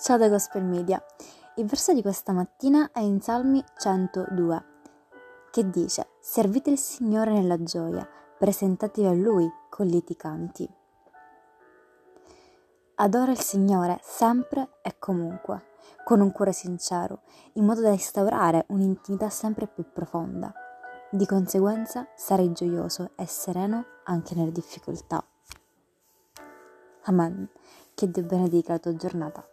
Ciao da Gospel Media. Il verso di questa mattina è in Salmi 102, che dice: Servite il Signore nella gioia, presentatevi a Lui con liticanti. Adora il Signore sempre e comunque, con un cuore sincero, in modo da instaurare un'intimità sempre più profonda. Di conseguenza sarai gioioso e sereno anche nelle difficoltà. Amen. Che Dio benedica la tua giornata.